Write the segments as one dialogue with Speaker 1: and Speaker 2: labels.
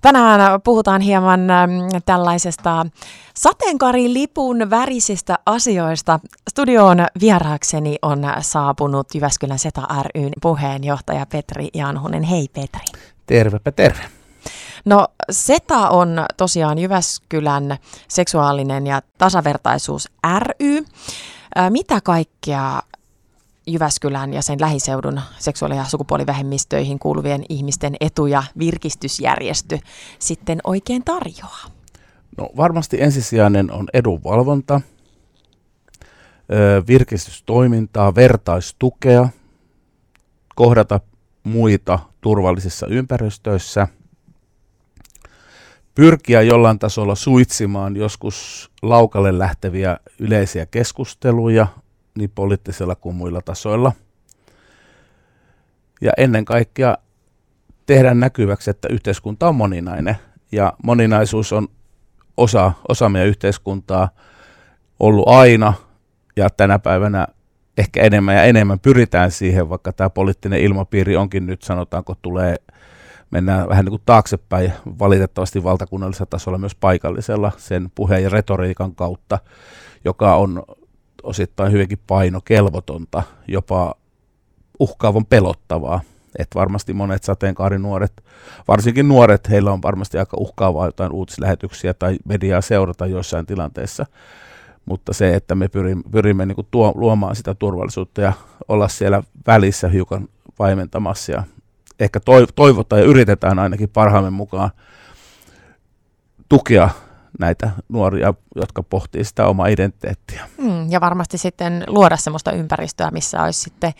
Speaker 1: Tänään puhutaan hieman tällaisesta sateenkaarilipun värisistä asioista. Studioon vieraakseni on saapunut Jyväskylän Seta ryn puheenjohtaja Petri Janhunen. Hei Petri.
Speaker 2: Tervepä terve.
Speaker 1: No SETA on tosiaan Jyväskylän seksuaalinen ja tasavertaisuus ry. Mitä kaikkea Jyväskylän ja sen lähiseudun seksuaali- ja sukupuolivähemmistöihin kuuluvien ihmisten etu- ja virkistysjärjestö sitten oikein tarjoaa?
Speaker 2: No varmasti ensisijainen on edunvalvonta, virkistystoimintaa, vertaistukea, kohdata muita turvallisissa ympäristöissä, pyrkiä jollain tasolla suitsimaan joskus laukalle lähteviä yleisiä keskusteluja niin poliittisella kuin muilla tasoilla. Ja ennen kaikkea tehdä näkyväksi, että yhteiskunta on moninainen ja moninaisuus on osa, osa meidän yhteiskuntaa ollut aina ja tänä päivänä ehkä enemmän ja enemmän pyritään siihen, vaikka tämä poliittinen ilmapiiri onkin nyt sanotaanko tulee mennään vähän niin kuin taaksepäin valitettavasti valtakunnallisella tasolla myös paikallisella sen puheen ja retoriikan kautta, joka on osittain hyvinkin painokelvotonta, jopa uhkaavan pelottavaa. Että varmasti monet sateenkaarinuoret, varsinkin nuoret, heillä on varmasti aika uhkaavaa jotain uutislähetyksiä tai mediaa seurata joissain tilanteissa. Mutta se, että me pyrimme, pyrimme niin tuo, luomaan sitä turvallisuutta ja olla siellä välissä hiukan vaimentamassa ja ehkä toivotaan ja yritetään ainakin parhaamme mukaan tukea näitä nuoria, jotka pohtii sitä omaa identiteettiä.
Speaker 1: Mm, ja varmasti sitten luoda sellaista ympäristöä, missä olisi sitten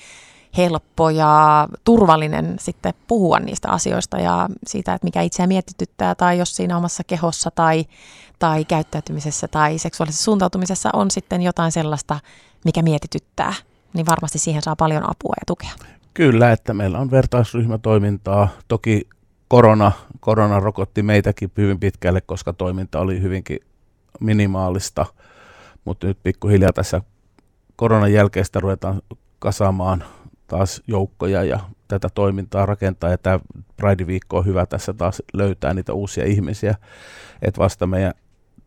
Speaker 1: helppo ja turvallinen sitten puhua niistä asioista ja siitä, että mikä itseä mietityttää tai jos siinä omassa kehossa tai, tai käyttäytymisessä tai seksuaalisessa suuntautumisessa on sitten jotain sellaista, mikä mietityttää, niin varmasti siihen saa paljon apua ja tukea.
Speaker 2: Kyllä, että meillä on vertaisryhmätoimintaa. Toki korona, korona rokotti meitäkin hyvin pitkälle, koska toiminta oli hyvinkin minimaalista, mutta nyt pikkuhiljaa tässä koronan jälkeistä ruvetaan kasaamaan taas joukkoja ja tätä toimintaa rakentaa. Ja tämä Pride-viikko on hyvä tässä taas löytää niitä uusia ihmisiä, että vasta meidän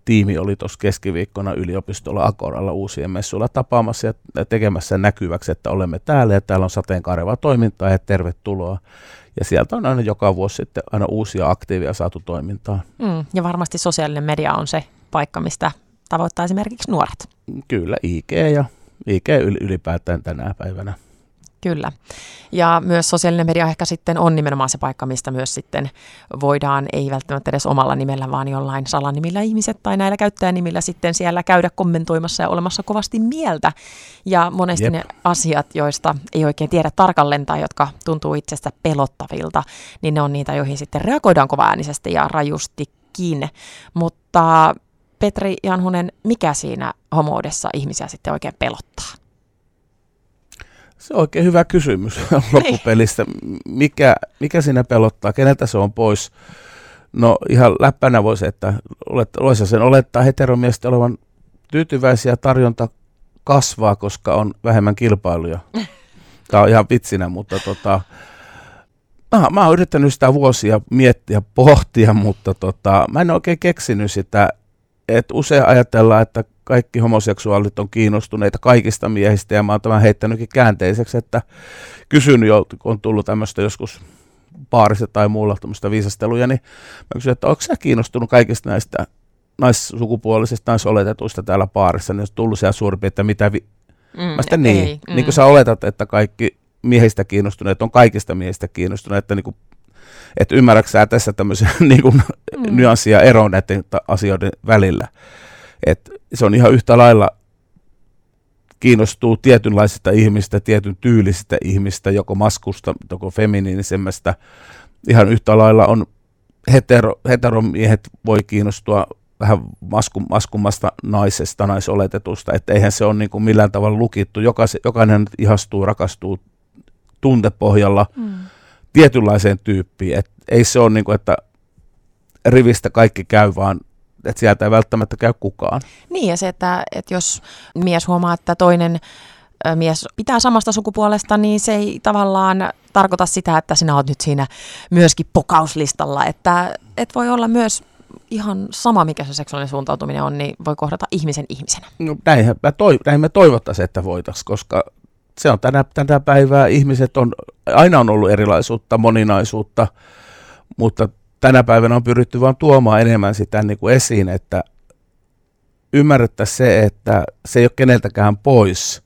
Speaker 2: tiimi oli tuossa keskiviikkona yliopistolla Akoralla uusien messuilla tapaamassa ja tekemässä näkyväksi, että olemme täällä ja täällä on sateenkaarevaa toimintaa ja tervetuloa. Ja sieltä on aina joka vuosi sitten aina uusia aktiivia saatu toimintaan.
Speaker 1: Mm, ja varmasti sosiaalinen media on se paikka, mistä tavoittaa esimerkiksi nuoret.
Speaker 2: Kyllä, IG ja IG ylipäätään tänä päivänä.
Speaker 1: Kyllä. Ja myös sosiaalinen media ehkä sitten on nimenomaan se paikka, mistä myös sitten voidaan, ei välttämättä edes omalla nimellä, vaan jollain salanimillä ihmiset tai näillä käyttäjänimillä sitten siellä käydä kommentoimassa ja olemassa kovasti mieltä. Ja monesti Jep. ne asiat, joista ei oikein tiedä tarkalleen tai jotka tuntuu itsestä pelottavilta, niin ne on niitä, joihin sitten reagoidaan kovaäänisesti ja rajustikin. Mutta Petri Janhunen, mikä siinä homoudessa ihmisiä sitten oikein pelottaa?
Speaker 2: Se on oikein hyvä kysymys loppupelistä. Mikä, mikä siinä pelottaa? Keneltä se on pois? No ihan läppänä voisi, että olet, sen olettaa heteromiesten olevan tyytyväisiä. Tarjonta kasvaa, koska on vähemmän kilpailuja. Tämä on ihan vitsinä, mutta tota, mä, mä oon yrittänyt sitä vuosia miettiä, pohtia, mutta tota, mä en oikein keksinyt sitä, että usein ajatellaan, että kaikki homoseksuaalit on kiinnostuneita kaikista miehistä, ja mä oon tämän heittänytkin käänteiseksi, että kysynyt jo, kun on tullut tämmöistä joskus paarissa tai muulla tämmöistä viisasteluja, niin mä kysyn, että onko sä kiinnostunut kaikista näistä naissukupuolisista, naisoletetuista täällä paarissa, niin on tullut siellä suurin että mitä vi- mm, mä sitten niin, ei, mm. niin kuin sä oletat, että kaikki miehistä kiinnostuneet on kaikista miehistä kiinnostuneet, että niin kuin että ymmärrätkö tässä tämmöisen niin kuin, mm. nyanssia eroa näiden asioiden välillä. Et se on ihan yhtä lailla kiinnostuu tietynlaisista ihmistä, tietyn tyylisistä ihmistä, joko maskusta, joko feminiinisemmästä. Ihan yhtä lailla on hetero, heteromiehet voi kiinnostua vähän masku, maskumasta naisesta, naisoletetusta, että eihän se ole niin kuin millään tavalla lukittu. Jokaisen, jokainen ihastuu, rakastuu tuntepohjalla mm. tietynlaiseen tyyppiin. Et ei se ole niin kuin, että rivistä kaikki käy, vaan että sieltä ei välttämättä käy kukaan.
Speaker 1: Niin ja se, että, että jos mies huomaa, että toinen mies pitää samasta sukupuolesta, niin se ei tavallaan tarkoita sitä, että sinä olet nyt siinä myöskin pokauslistalla. Että et voi olla myös ihan sama, mikä se seksuaalinen suuntautuminen on, niin voi kohdata ihmisen ihmisenä.
Speaker 2: No näin, mä toiv- näin me toivottaisiin, että voitaisiin, koska se on tänä, tänä päivää, ihmiset on, aina on ollut erilaisuutta, moninaisuutta, mutta tänä päivänä on pyritty vain tuomaan enemmän sitä niin kuin esiin, että ymmärrettäisiin se, että se ei ole keneltäkään pois,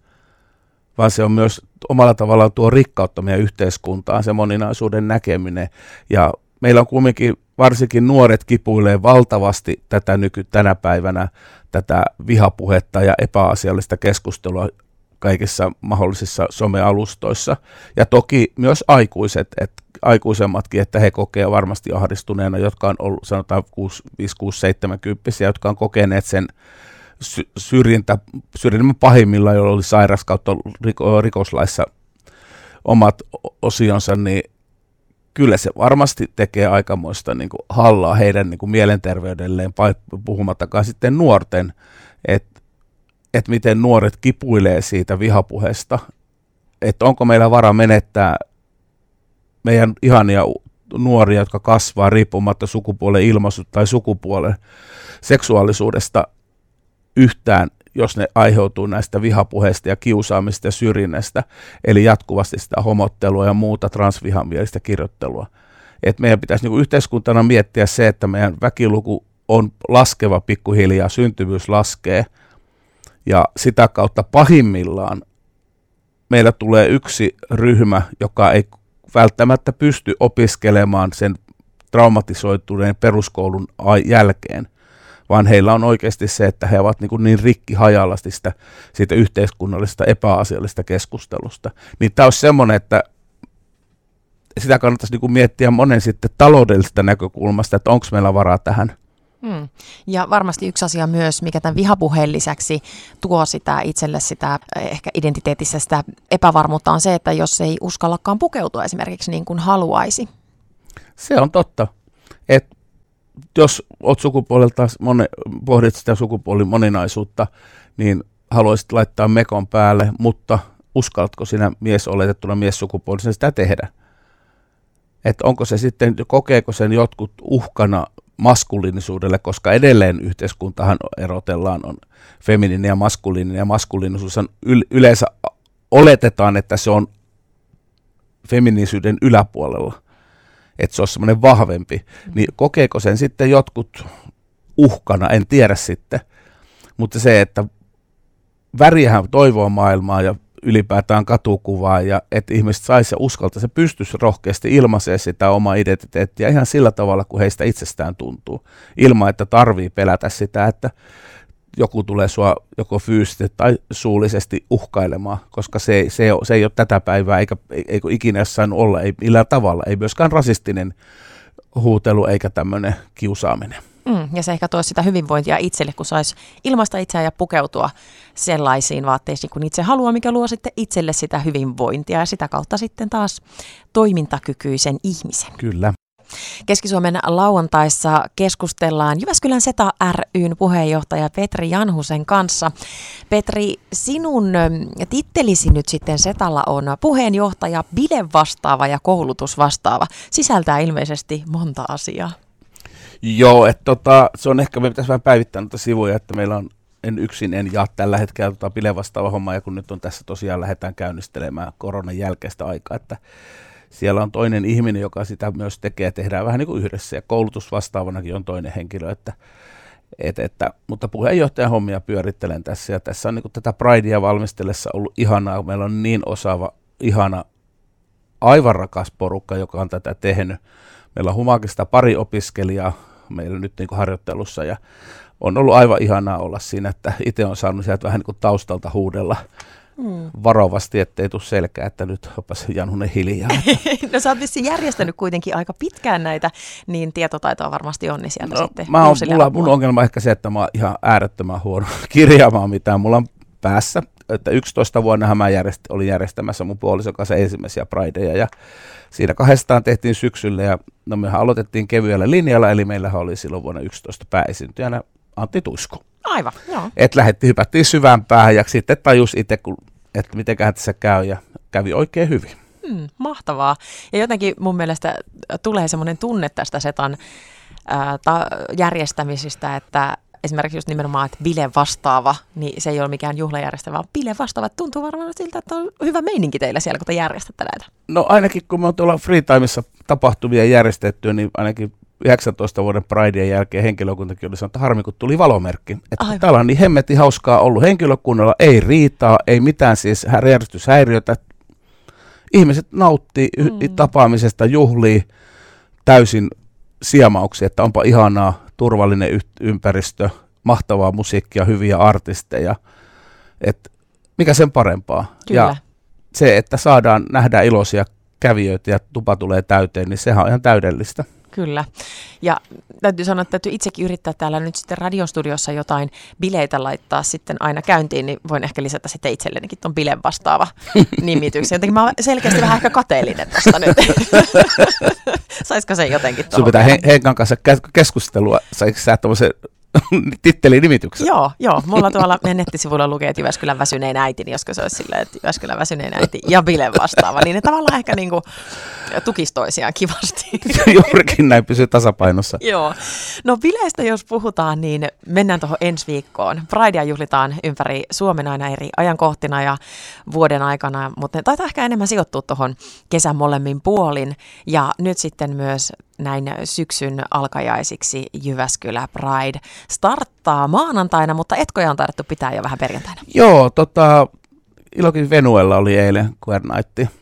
Speaker 2: vaan se on myös omalla tavallaan tuo rikkautta meidän yhteiskuntaan, se moninaisuuden näkeminen. Ja meillä on kumminkin varsinkin nuoret kipuilee valtavasti tätä nyky tänä päivänä, tätä vihapuhetta ja epäasiallista keskustelua kaikissa mahdollisissa somealustoissa. Ja toki myös aikuiset, että aikuisemmatkin, että he kokee varmasti ahdistuneena, jotka on ollut sanotaan 5, 6, 70 jotka on kokeneet sen syrjintä, syrjinnän pahimmilla, joilla oli sairas kautta rikoslaissa omat osionsa, niin kyllä se varmasti tekee aikamoista niin kuin hallaa heidän niin kuin mielenterveydelleen, puhumattakaan sitten nuorten, että et miten nuoret kipuilee siitä vihapuheesta, että onko meillä vara menettää meidän ihania nuoria, jotka kasvaa riippumatta sukupuolen ilmaisuutta tai sukupuolen seksuaalisuudesta yhtään, jos ne aiheutuu näistä vihapuheista ja kiusaamista ja syrjinnästä, eli jatkuvasti sitä homottelua ja muuta transvihamielistä kirjoittelua. Et meidän pitäisi niin yhteiskuntana miettiä se, että meidän väkiluku on laskeva pikkuhiljaa, syntyvyys laskee, ja sitä kautta pahimmillaan meillä tulee yksi ryhmä, joka ei välttämättä pysty opiskelemaan sen traumatisoituneen peruskoulun jälkeen, vaan heillä on oikeasti se, että he ovat niin, kuin niin rikki hajallasti sitä, siitä yhteiskunnallisesta epäasiallisesta keskustelusta. Niin tämä olisi semmoinen, että sitä kannattaisi niin kuin miettiä monen sitten taloudellisesta näkökulmasta, että onko meillä varaa tähän.
Speaker 1: Hmm. Ja varmasti yksi asia myös, mikä tämän vihapuheen lisäksi tuo sitä itselle sitä ehkä identiteetissä sitä epävarmuutta on se, että jos ei uskallakaan pukeutua esimerkiksi niin kuin haluaisi.
Speaker 2: Se on totta. Et jos olet sukupuolelta, moni, pohdit sitä sukupuolin moninaisuutta, niin haluaisit laittaa mekon päälle, mutta uskallatko sinä mies oletettuna mies sukupuolisen sitä tehdä? Että onko se sitten, kokeeko sen jotkut uhkana maskuliinisuudelle, koska edelleen yhteiskuntahan erotellaan on feminiininen ja maskuliininen, ja maskuliinisuus on yleensä oletetaan, että se on feminiisyyden yläpuolella että se on semmoinen vahvempi, mm. niin kokeeko sen sitten jotkut uhkana, en tiedä sitten. Mutta se, että väriähän toivoa maailmaa ja ylipäätään katukuvaa ja että ihmiset saisi ja uskalta, se pystyisi rohkeasti ilmaisemaan sitä omaa identiteettiä ihan sillä tavalla, kuin heistä itsestään tuntuu, ilman että tarvii pelätä sitä, että joku tulee sua joko fyysisesti tai suullisesti uhkailemaan, koska se, se, se ei ole tätä päivää, eikä, eikä ikinä saanut olla, ei millään tavalla, ei myöskään rasistinen huutelu eikä tämmöinen kiusaaminen.
Speaker 1: Mm, ja se ehkä toisi sitä hyvinvointia itselle, kun saisi ilmaista itseään ja pukeutua sellaisiin vaatteisiin, kun itse haluaa, mikä luo sitten itselle sitä hyvinvointia ja sitä kautta sitten taas toimintakykyisen ihmisen.
Speaker 2: Kyllä.
Speaker 1: Keski-Suomen lauantaissa keskustellaan Jyväskylän SETA ryn puheenjohtaja Petri Janhusen kanssa. Petri, sinun tittelisi nyt sitten SETalla on puheenjohtaja, bilevastaava ja koulutusvastaava. Sisältää ilmeisesti monta asiaa.
Speaker 2: Joo, että tota, se on ehkä, me pitäisi vähän päivittää noita sivuja, että meillä on en yksin en jaa tällä hetkellä tota bilevastaava homma, ja kun nyt on tässä tosiaan lähdetään käynnistelemään koronan jälkeistä aikaa, että siellä on toinen ihminen, joka sitä myös tekee, tehdään vähän niin kuin yhdessä, ja koulutusvastaavanakin on toinen henkilö, että, et, että, mutta puheenjohtajan hommia pyörittelen tässä, ja tässä on niin kuin tätä Pridea valmistellessa ollut ihanaa, meillä on niin osaava, ihana, aivan rakas porukka, joka on tätä tehnyt. Meillä on Humakista pari opiskelijaa meillä nyt niin kuin harjoittelussa, ja on ollut aivan ihanaa olla siinä, että itse on saanut sieltä vähän niin kuin taustalta huudella mm. varovasti, ettei tule selkää, että nyt opas Janhunen hiljaa.
Speaker 1: no sä oot järjestänyt kuitenkin aika pitkään näitä, niin tietotaitoa varmasti on, niin sieltä no, sitten
Speaker 2: mä oon, mulla, mun ongelma on ehkä se, että mä oon ihan äärettömän huono kirjaamaan mitään. Mulla on päässä, että 11 vuonna mä järjest, olin järjestämässä mun puolison kanssa ensimmäisiä Prideja ja siinä kahdestaan tehtiin syksyllä ja no mehän aloitettiin kevyellä linjalla, eli meillähän oli silloin vuonna 11 pääesiintyjänä Antti Tuisku.
Speaker 1: Aivan, joo.
Speaker 2: Et lähetti, hypättiin syvään päähän ja sitten tajus itse, kun että mitenköhän tässä käy ja kävi oikein hyvin.
Speaker 1: Hmm, mahtavaa. Ja jotenkin mun mielestä tulee semmoinen tunne tästä setan ää, ta- järjestämisistä, että esimerkiksi just nimenomaan, että bile vastaava, niin se ei ole mikään juhlajärjestäjä, vaan bile vastaava. Tuntuu varmaan siltä, että on hyvä meininki teillä siellä, kun te järjestätte näitä.
Speaker 2: No ainakin kun me on tuolla Freetimeissa tapahtumia järjestetty, niin ainakin 19 vuoden Pridein jälkeen henkilökuntakin oli sanonut, että harmi kun tuli valomerkki. Että täällä on niin hemmetti hauskaa ollut henkilökunnalla, ei riitaa, ei mitään siis järjestyshäiriötä. Ihmiset nauttii mm. tapaamisesta, juhlii täysin siemauksia, että onpa ihanaa, turvallinen y- ympäristö, mahtavaa musiikkia, hyviä artisteja. Et mikä sen parempaa?
Speaker 1: Kyllä. Ja
Speaker 2: se, että saadaan nähdä iloisia kävijöitä ja tupa tulee täyteen, niin sehän on ihan täydellistä.
Speaker 1: Kyllä. Ja täytyy sanoa, että täytyy itsekin yrittää täällä nyt sitten radiostudiossa jotain bileitä laittaa sitten aina käyntiin, niin voin ehkä lisätä sitten itsellenikin tuon bilen vastaava nimityksen. Jotenkin mä oon selkeästi vähän ehkä kateellinen tästä nyt. Saisiko se jotenkin
Speaker 2: Sun pitää Henkan kanssa keskustelua, saiko sä nimityksen.
Speaker 1: Joo, joo. Mulla tuolla meidän nettisivuilla lukee, että Jyväskylän väsyneen äiti, niin joskus se olisi silleen, että Jyväskylän väsyneen äiti ja Bilen vastaava, niin ne tavallaan ehkä niin kuin tukisi toisiaan kivasti.
Speaker 2: Juurikin näin pysyy tasapainossa.
Speaker 1: joo. No bileistä jos puhutaan, niin mennään tuohon ensi viikkoon. Pridea juhlitaan ympäri Suomen aina eri ajankohtina ja vuoden aikana, mutta ne taitaa ehkä enemmän sijoittua tuohon kesän molemmin puolin. Ja nyt sitten myös näin syksyn alkajaisiksi Jyväskylä Pride starttaa maanantaina, mutta etkoja on tarvittu pitää jo vähän perjantaina.
Speaker 2: Joo, tota, Ilokin Venuella oli eilen Queer Night,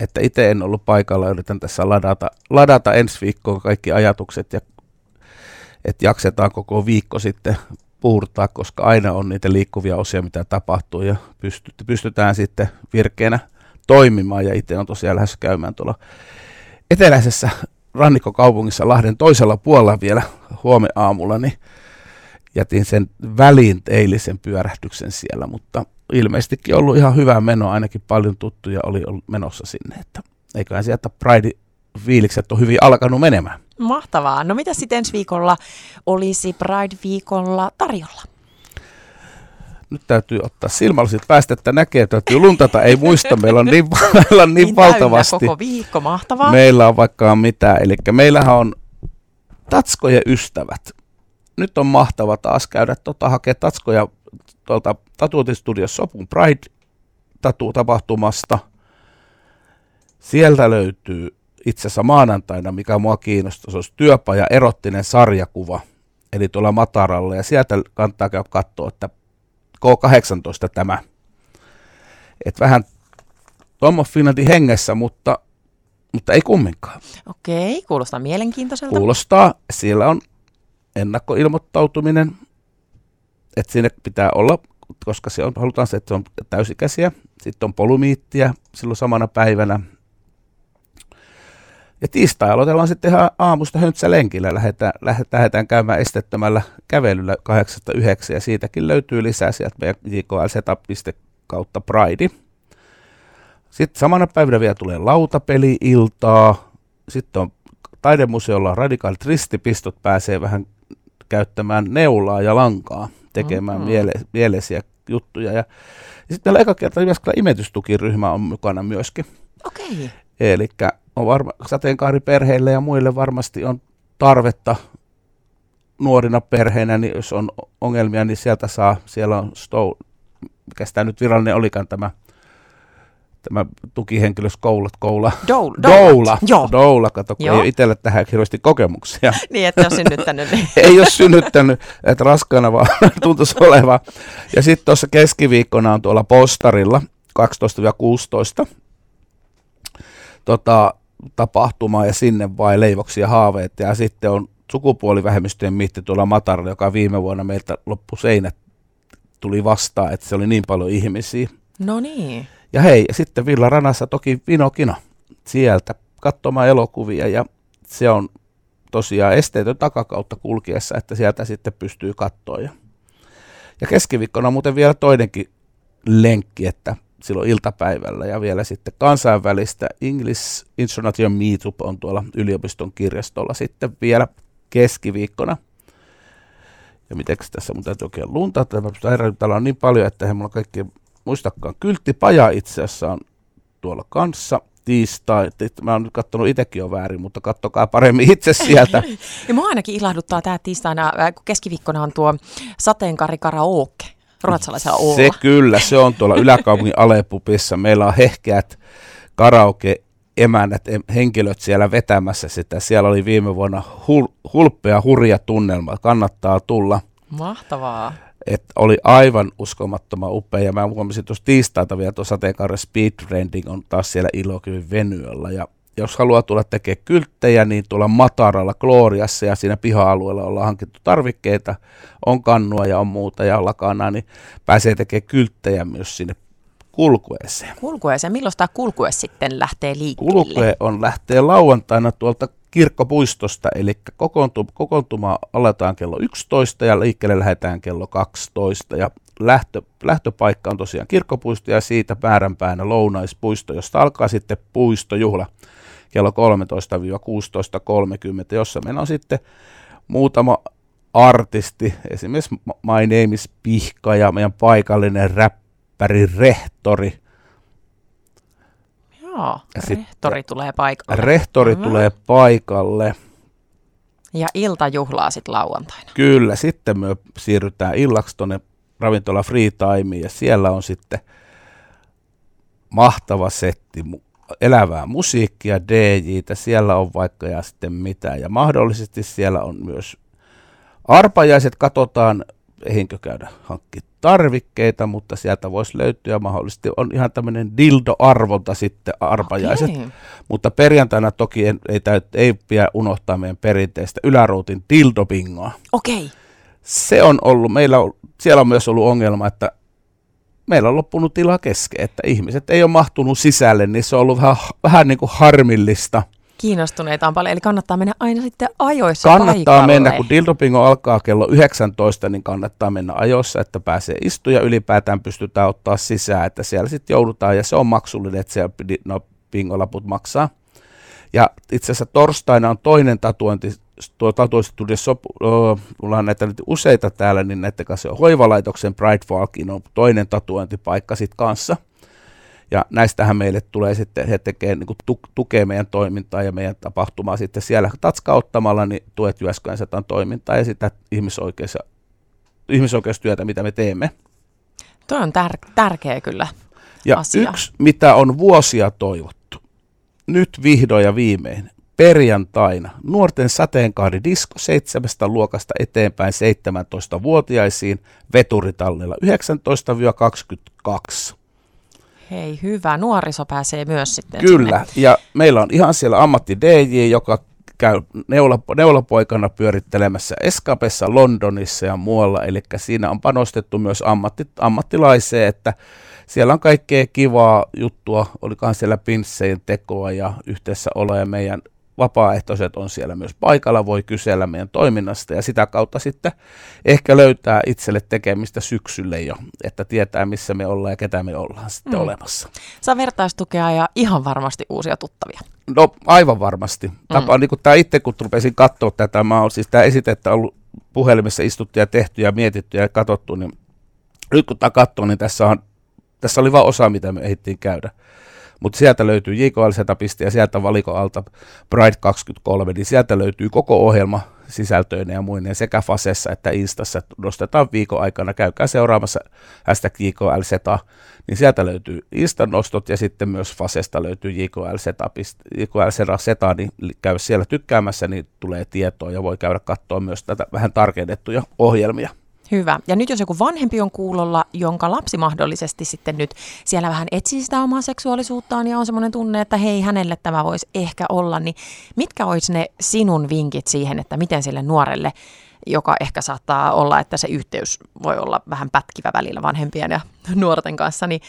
Speaker 2: että itse en ollut paikalla, yritän tässä ladata, ladata ensi viikkoon kaikki ajatukset ja että jaksetaan koko viikko sitten puurtaa, koska aina on niitä liikkuvia osia, mitä tapahtuu ja pystytään sitten virkeänä toimimaan ja itse on tosiaan lähes käymään tuolla eteläisessä rannikkokaupungissa Lahden toisella puolella vielä huomeaamulla, niin jätin sen väliin eilisen pyörähdyksen siellä, mutta ilmeisestikin ollut ihan hyvä meno, ainakin paljon tuttuja oli ollut menossa sinne, että eiköhän sieltä Pride-fiilikset on hyvin alkanut menemään.
Speaker 1: Mahtavaa. No mitä sitten ensi viikolla olisi Pride-viikolla tarjolla?
Speaker 2: Nyt täytyy ottaa silmälasit päästä, että näkee, että täytyy luntata, ei muista, meillä on niin, meillä on niin, niin valtavasti.
Speaker 1: koko viikko, mahtavaa.
Speaker 2: Meillä on vaikka mitään, eli meillähän on Tatskojen ystävät. Nyt on mahtava taas käydä tota, hakea Tatskoja tuolta Tatuotistudios Sopun Pride tatu-tapahtumasta. Sieltä löytyy itse asiassa maanantaina, mikä mua kiinnostaa, se olisi työpaja erottinen sarjakuva, eli tuolla Mataralla, ja sieltä kannattaa käydä katsoa, että K18 tämä. Et vähän Tom Finlandin hengessä, mutta, mutta ei kumminkaan.
Speaker 1: Okei, kuulostaa mielenkiintoiselta.
Speaker 2: Kuulostaa. Siellä on ennakkoilmoittautuminen, että sinne pitää olla, koska se on, halutaan se, että se on täysikäisiä. Sitten on polumiittiä silloin samana päivänä. Ja tiistai aloitellaan sitten ihan aamusta höntsälenkillä. Lähdetään, lähdetään käymään estettömällä kävelyllä 8-9 ja siitäkin löytyy lisää sieltä meidän jkl kautta Pride. Sitten samana päivänä vielä tulee lautapeli-iltaa. Sitten on taidemuseolla radikaalit ristipistot pääsee vähän käyttämään neulaa ja lankaa, tekemään mm-hmm. miele, mielesiä juttuja. Ja, ja sitten meillä eka kerta Jyväskylän imetystukiryhmä on mukana myöskin.
Speaker 1: Okei. Okay.
Speaker 2: Eli on varma, sateenkaariperheille ja muille varmasti on tarvetta nuorina perheinä, niin jos on ongelmia, niin sieltä saa, siellä on Stow, mikä sitä nyt virallinen olikaan tämä, tämä tukihenkilös koulat, koula.
Speaker 1: Doula.
Speaker 2: Doula. Joo. Doula, kato, kun ei ole itselle tähän hirveästi kokemuksia.
Speaker 1: niin, että ole synnyttänyt. Niin.
Speaker 2: ei ole synnyttänyt, että raskaana vaan tuntuisi oleva. Ja sitten tuossa keskiviikkona on tuolla postarilla 12-16 tota, tapahtumaa ja sinne vai leivoksia haaveita. Ja sitten on sukupuolivähemmistöjen mitti tuolla Matarilla, joka viime vuonna meiltä loppu seinät tuli vastaan, että se oli niin paljon ihmisiä.
Speaker 1: No niin.
Speaker 2: Ja hei, ja sitten Villa Ranassa toki Vinokino sieltä katsomaan elokuvia ja se on tosiaan esteetön takakautta kulkiessa, että sieltä sitten pystyy katsoa. Ja, ja keskiviikkona on muuten vielä toinenkin lenkki, että silloin iltapäivällä ja vielä sitten kansainvälistä English International Meetup on tuolla yliopiston kirjastolla sitten vielä keskiviikkona. Ja miten tässä mun täytyy oikein lunta, täällä on niin paljon, että mulla kaikki muistakaan, kylttipaja itse asiassa on tuolla kanssa tiistai. Mä oon nyt katsonut itsekin jo väärin, mutta kattokaa paremmin itse sieltä.
Speaker 1: ja mua ainakin ilahduttaa tämä tiistaina, kun keskiviikkona on tuo sateenkari karaoke ruotsalaisella Oolla.
Speaker 2: Se kyllä, se on tuolla yläkaupungin Alepupissa. Meillä on hehkeät karaoke emännät henkilöt siellä vetämässä sitä. Siellä oli viime vuonna hul- hulppea, hurja tunnelma. Kannattaa tulla.
Speaker 1: Mahtavaa.
Speaker 2: Et oli aivan uskomattoman upea. Ja mä huomasin tuossa tiistaita vielä tuossa sateenkaaren Speed Trending on taas siellä Ilokyvyn venyöllä. Ja jos haluaa tulla tekemään kylttejä, niin tuolla Mataralla, Gloriassa ja siinä piha-alueella ollaan hankittu tarvikkeita, on kannua ja on muuta ja lakana, niin pääsee tekemään kylttejä myös sinne kulkueeseen.
Speaker 1: Kulkueeseen. Milloin tämä kulkue sitten lähtee liikkeelle?
Speaker 2: Kulkue on lähtee lauantaina tuolta kirkkopuistosta, eli kokoontu, kokoontuma aletaan kello 11 ja liikkeelle lähdetään kello 12. Ja lähtö, lähtöpaikka on tosiaan kirkkopuisto ja siitä määränpäänä lounaispuisto, josta alkaa sitten puistojuhla kello 13-16.30, jossa meillä on sitten muutama artisti, esimerkiksi My Name is Pihka ja meidän paikallinen räppäri Rehtori.
Speaker 1: Joo, rehtori tulee paikalle.
Speaker 2: Rehtori Hyvä. tulee paikalle.
Speaker 1: Ja iltajuhlaa sitten lauantaina.
Speaker 2: Kyllä, sitten me siirrytään illaksi tuonne ravintola Free Timeen ja siellä on sitten mahtava setti elävää musiikkia, DJtä, siellä on vaikka ja sitten mitä. Ja mahdollisesti siellä on myös arpajaiset, katsotaan, eihinkö käydä hankki tarvikkeita, mutta sieltä voisi löytyä mahdollisesti, on ihan tämmöinen dildo-arvonta sitten arpajaiset. Okay. Mutta perjantaina toki ei, ei, täyt, ei pidä unohtaa meidän perinteistä yläruutin dildo-bingoa.
Speaker 1: Okei. Okay.
Speaker 2: Se on ollut, meillä on, siellä on myös ollut ongelma, että meillä on loppunut tila kesken, että ihmiset ei ole mahtunut sisälle, niin se on ollut vähän, vähän niin kuin harmillista.
Speaker 1: Kiinnostuneita on paljon, eli kannattaa mennä aina sitten ajoissa
Speaker 2: Kannattaa
Speaker 1: paikalle.
Speaker 2: mennä, kun Dildopingo alkaa kello 19, niin kannattaa mennä ajoissa, että pääsee istuja ylipäätään pystytään ottaa sisään, että siellä sitten joudutaan, ja se on maksullinen, että siellä no, pingolaput maksaa. Ja itse asiassa torstaina on toinen tatuointi tuo tatuoistuudessa mulla on näitä nyt useita täällä, niin näiden kanssa on hoivalaitoksen Pride Falkin on toinen tatuointipaikka sitten kanssa. Ja näistähän meille tulee sitten, he tekee, niin tu, tukee meidän toimintaa ja meidän tapahtumaa sitten siellä tatskauttamalla, niin tuet Jyväskylän satan toimintaa ja sitä ihmisoikeus, ihmisoikeustyötä, mitä me teemme.
Speaker 1: Tuo on tär- tärkeä kyllä
Speaker 2: Ja
Speaker 1: asia.
Speaker 2: yksi, mitä on vuosia toivottu, nyt vihdoin ja viimein, perjantaina nuorten sateenkaaridisko 7 luokasta eteenpäin 17-vuotiaisiin veturitallilla 19-22.
Speaker 1: Hei, hyvä. Nuoriso pääsee myös sitten
Speaker 2: Kyllä,
Speaker 1: sinne.
Speaker 2: ja meillä on ihan siellä ammatti DJ, joka käy neula, neulapoikana pyörittelemässä Eskapessa, Londonissa ja muualla, eli siinä on panostettu myös ammatti, ammattilaiseen, että siellä on kaikkea kivaa juttua, olikohan siellä pinssejen tekoa ja yhteensä ja meidän vapaaehtoiset on siellä myös paikalla, voi kysellä meidän toiminnasta ja sitä kautta sitten ehkä löytää itselle tekemistä syksylle jo, että tietää missä me ollaan ja ketä me ollaan sitten mm. olemassa.
Speaker 1: Saa vertaistukea ja ihan varmasti uusia tuttavia.
Speaker 2: No aivan varmasti. Mm. Tapa, niin kuin tämä itse kun rupesin katsoa tätä, mä olen siis tämä esitettä ollut puhelimessa istuttu ja tehty ja mietitty ja katsottu, niin nyt kun tämä katsoo, niin tässä, on, tässä oli vain osa, mitä me ehdittiin käydä mutta sieltä löytyy JKL Setupista ja sieltä valiko alta Pride 23, niin sieltä löytyy koko ohjelma sisältöinen ja muinen sekä Fasessa että Instassa nostetaan viikon aikana, käykää seuraamassa hashtag JKL Seta, niin sieltä löytyy Instan nostot ja sitten myös Fasesta löytyy JKL Seta, JKL Seta, niin käy siellä tykkäämässä, niin tulee tietoa ja voi käydä katsoa myös tätä vähän tarkennettuja ohjelmia.
Speaker 1: Hyvä. Ja nyt jos joku vanhempi on kuulolla, jonka lapsi mahdollisesti sitten nyt siellä vähän etsii sitä omaa seksuaalisuuttaan ja on semmoinen tunne, että hei, hänelle tämä voisi ehkä olla, niin mitkä olisi ne sinun vinkit siihen, että miten sille nuorelle, joka ehkä saattaa olla, että se yhteys voi olla vähän pätkivä välillä vanhempien ja nuorten kanssa, niin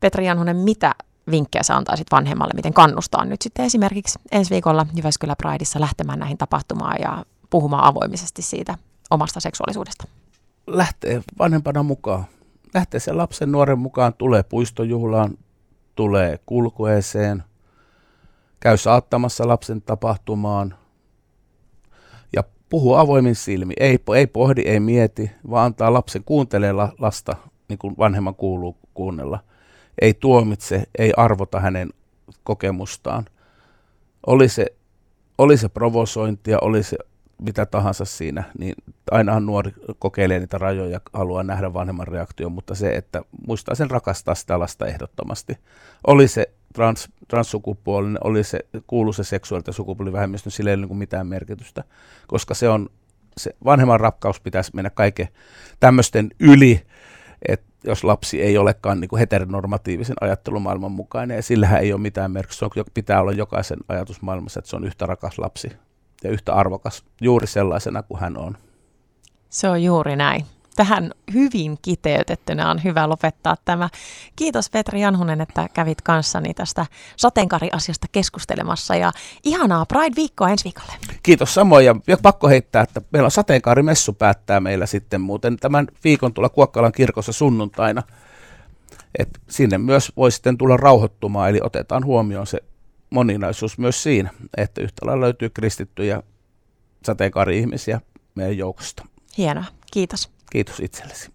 Speaker 1: Petri Janhonen, mitä vinkkejä sä antaisit vanhemmalle, miten kannustaa nyt sitten esimerkiksi ensi viikolla Jyväskylä Prideissa lähtemään näihin tapahtumaan ja puhumaan avoimisesti siitä omasta seksuaalisuudesta?
Speaker 2: Lähtee vanhempana mukaan. Lähtee sen lapsen nuoren mukaan, tulee puistojuhlaan, tulee kulkueeseen, käy saattamassa lapsen tapahtumaan ja puhuu avoimin silmi. Ei, ei pohdi, ei mieti, vaan antaa lapsen kuuntelee lasta niin kuin vanhemman kuuluu kuunnella, ei tuomitse, ei arvota hänen kokemustaan. Oli se, oli se provosointia, oli se mitä tahansa siinä, niin ainahan nuori kokeilee niitä rajoja, haluaa nähdä vanhemman reaktion, mutta se, että muistaa sen rakastaa sitä lasta ehdottomasti. Oli se trans, transsukupuolinen, oli se, kuulu se seksuaali- ja sukupuolivähemmistö, sillä ei ole niin mitään merkitystä, koska se on, se vanhemman rakkaus pitäisi mennä kaiken tämmöisten yli, että jos lapsi ei olekaan niin kuin heteronormatiivisen ajattelumaailman mukainen, ja sillähän ei ole mitään merkitystä, se pitää olla jokaisen ajatusmaailmassa, että se on yhtä rakas lapsi ja yhtä arvokas juuri sellaisena kuin hän on.
Speaker 1: Se on juuri näin. Tähän hyvin kiteytettynä on hyvä lopettaa tämä. Kiitos Petri Janhunen, että kävit kanssani tästä sateenkaariasiasta keskustelemassa ja ihanaa Pride-viikkoa ensi viikolle.
Speaker 2: Kiitos samoin ja pakko heittää, että meillä on sateenkaarimessu päättää meillä sitten muuten tämän viikon tulla Kuokkalan kirkossa sunnuntaina. Et sinne myös voi sitten tulla rauhoittumaan, eli otetaan huomioon se moninaisuus myös siinä, että yhtä lailla löytyy kristittyjä sateenkaari-ihmisiä meidän joukosta.
Speaker 1: Hienoa, kiitos.
Speaker 2: Kiitos itsellesi.